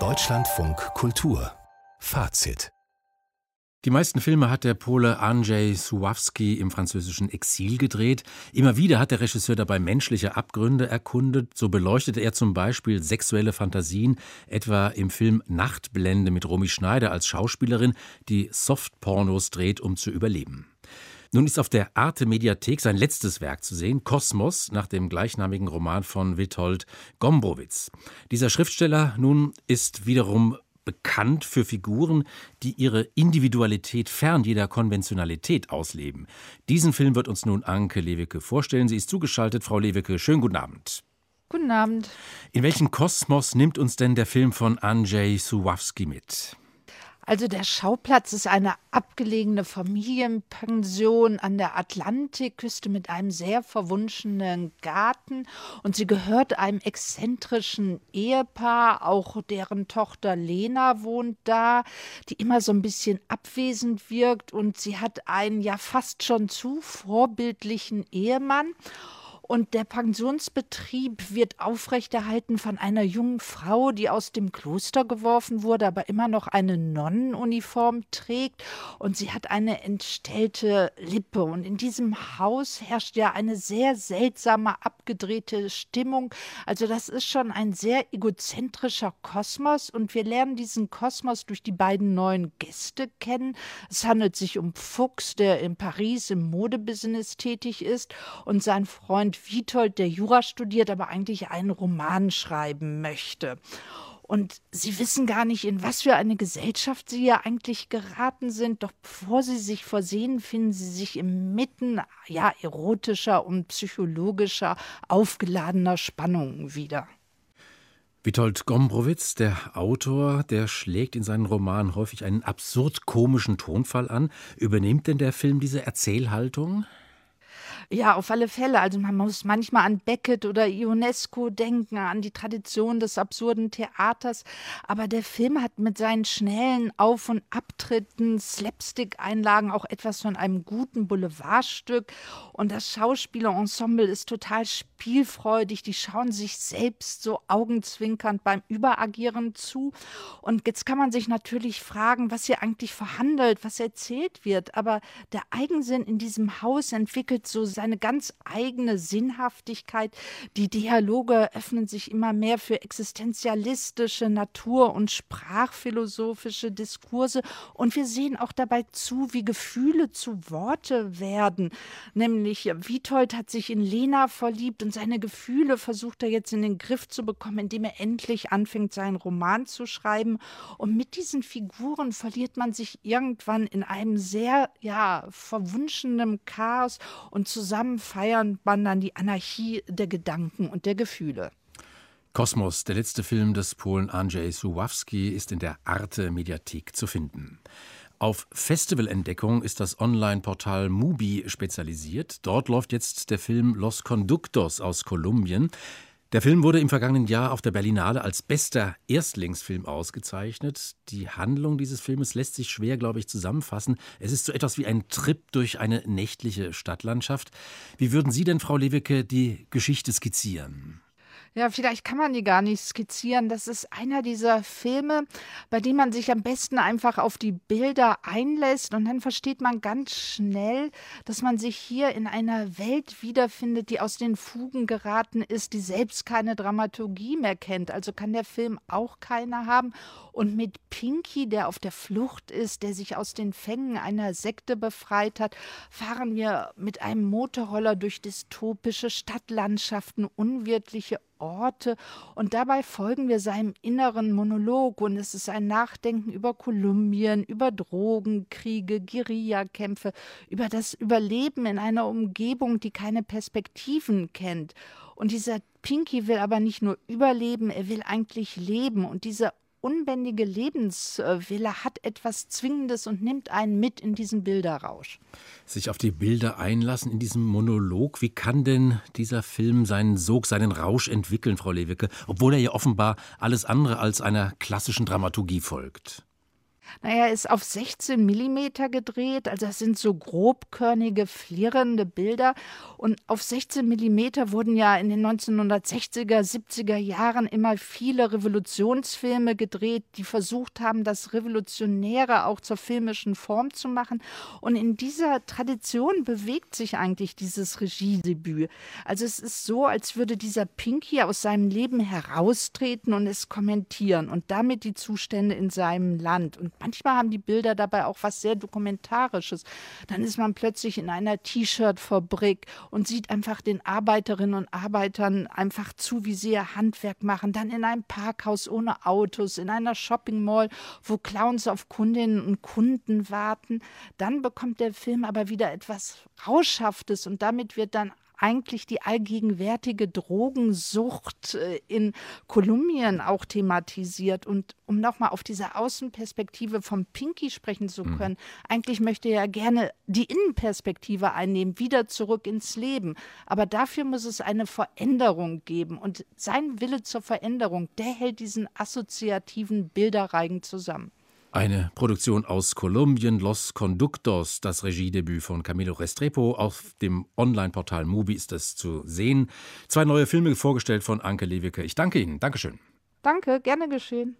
Deutschlandfunk Kultur Fazit die meisten Filme hat der Pole Andrzej Suwawski im französischen Exil gedreht. Immer wieder hat der Regisseur dabei menschliche Abgründe erkundet. So beleuchtete er zum Beispiel sexuelle Fantasien, etwa im Film Nachtblende mit Romy Schneider als Schauspielerin, die Softpornos dreht, um zu überleben. Nun ist auf der Arte Mediathek sein letztes Werk zu sehen, Kosmos, nach dem gleichnamigen Roman von Witold Gombrowicz. Dieser Schriftsteller nun ist wiederum bekannt für Figuren, die ihre Individualität fern jeder Konventionalität ausleben. Diesen Film wird uns nun Anke Lewicke vorstellen. Sie ist zugeschaltet. Frau Lewicke, schönen guten Abend. Guten Abend. In welchen Kosmos nimmt uns denn der Film von Andrzej Suwawski mit? Also der Schauplatz ist eine abgelegene Familienpension an der Atlantikküste mit einem sehr verwunschenen Garten. Und sie gehört einem exzentrischen Ehepaar, auch deren Tochter Lena wohnt da, die immer so ein bisschen abwesend wirkt. Und sie hat einen ja fast schon zu vorbildlichen Ehemann und der Pensionsbetrieb wird aufrechterhalten von einer jungen Frau, die aus dem Kloster geworfen wurde, aber immer noch eine Nonnenuniform trägt. Und sie hat eine entstellte Lippe. Und in diesem Haus herrscht ja eine sehr seltsame, abgedrehte Stimmung. Also das ist schon ein sehr egozentrischer Kosmos. Und wir lernen diesen Kosmos durch die beiden neuen Gäste kennen. Es handelt sich um Fuchs, der in Paris im Modebusiness tätig ist, und sein Freund und Witold, der Jura studiert, aber eigentlich einen Roman schreiben möchte. Und sie wissen gar nicht, in was für eine Gesellschaft sie ja eigentlich geraten sind. Doch bevor sie sich versehen, finden sie sich inmitten ja, erotischer und psychologischer, aufgeladener Spannungen wieder. Witold Gombrowitz, der Autor, der schlägt in seinen Romanen häufig einen absurd komischen Tonfall an. Übernimmt denn der Film diese Erzählhaltung? Ja, auf alle Fälle. Also man muss manchmal an Beckett oder Ionesco denken, an die Tradition des absurden Theaters. Aber der Film hat mit seinen schnellen Auf- und Abtritten, Slapstick-Einlagen auch etwas von einem guten Boulevardstück. Und das Schauspielerensemble ist total spielfreudig. Die schauen sich selbst so augenzwinkernd beim Überagieren zu. Und jetzt kann man sich natürlich fragen, was hier eigentlich verhandelt, was erzählt wird. Aber der Eigensinn in diesem Haus entwickelt so seine ganz eigene Sinnhaftigkeit. Die Dialoge öffnen sich immer mehr für existenzialistische, natur- und sprachphilosophische Diskurse. Und wir sehen auch dabei zu, wie Gefühle zu Worte werden. Nämlich Witold hat sich in Lena verliebt und seine Gefühle versucht er jetzt in den Griff zu bekommen, indem er endlich anfängt, seinen Roman zu schreiben. Und mit diesen Figuren verliert man sich irgendwann in einem sehr, ja, verwunschenen Chaos und zu Zusammen feiern man dann die Anarchie der Gedanken und der Gefühle. Kosmos, der letzte Film des Polen Andrzej Suwawski, ist in der Arte Mediathek zu finden. Auf Festivalentdeckung ist das Online-Portal Mubi spezialisiert. Dort läuft jetzt der Film Los Conductos aus Kolumbien. Der Film wurde im vergangenen Jahr auf der Berlinale als bester Erstlingsfilm ausgezeichnet. Die Handlung dieses Filmes lässt sich schwer, glaube ich, zusammenfassen. Es ist so etwas wie ein Trip durch eine nächtliche Stadtlandschaft. Wie würden Sie denn, Frau Lewicke, die Geschichte skizzieren? Ja, vielleicht kann man die gar nicht skizzieren. Das ist einer dieser Filme, bei dem man sich am besten einfach auf die Bilder einlässt und dann versteht man ganz schnell, dass man sich hier in einer Welt wiederfindet, die aus den Fugen geraten ist, die selbst keine Dramaturgie mehr kennt. Also kann der Film auch keiner haben. Und mit Pinky, der auf der Flucht ist, der sich aus den Fängen einer Sekte befreit hat, fahren wir mit einem Motorroller durch dystopische Stadtlandschaften, unwirtliche Orte und dabei folgen wir seinem inneren Monolog und es ist ein Nachdenken über Kolumbien, über Drogenkriege, Guerillakämpfe, über das Überleben in einer Umgebung, die keine Perspektiven kennt. Und dieser Pinky will aber nicht nur überleben, er will eigentlich leben und diese unbändige Lebenswille hat etwas Zwingendes und nimmt einen mit in diesen Bilderrausch. Sich auf die Bilder einlassen in diesem Monolog, wie kann denn dieser Film seinen Sog, seinen Rausch entwickeln, Frau Lewicke, obwohl er ja offenbar alles andere als einer klassischen Dramaturgie folgt? Naja, ist auf 16 Millimeter gedreht, also das sind so grobkörnige, flirrende Bilder. Und auf 16 Millimeter wurden ja in den 1960er, 70er Jahren immer viele Revolutionsfilme gedreht, die versucht haben, das Revolutionäre auch zur filmischen Form zu machen. Und in dieser Tradition bewegt sich eigentlich dieses Regiedebüt. Also es ist so, als würde dieser Pinky aus seinem Leben heraustreten und es kommentieren und damit die Zustände in seinem Land. Und manchmal haben die Bilder dabei auch was sehr Dokumentarisches. Dann ist man plötzlich in einer T-Shirt-Fabrik und sieht einfach den Arbeiterinnen und Arbeitern einfach zu, wie sie ihr Handwerk machen. Dann in einem Parkhaus ohne Autos, in einer Shopping Mall, wo Clowns auf Kundinnen und Kunden warten. Dann bekommt der Film aber wieder etwas Rauschhaftes und damit wird dann eigentlich die allgegenwärtige Drogensucht äh, in Kolumbien auch thematisiert. Und um nochmal auf diese Außenperspektive vom Pinky sprechen zu mhm. können, mhm. eigentlich möchte er gerne die Innenperspektive einnehmen, wieder zurück ins Leben. Aber dafür muss es eine Veränderung geben. Und sein Wille zur Veränderung, der hält diesen assoziativen Bilderreigen zusammen. Eine Produktion aus Kolumbien, Los Conductos, das Regiedebüt von Camilo Restrepo. Auf dem Online-Portal Mubi ist es zu sehen. Zwei neue Filme vorgestellt von Anke Lewicke. Ich danke Ihnen. Dankeschön. Danke, gerne geschehen.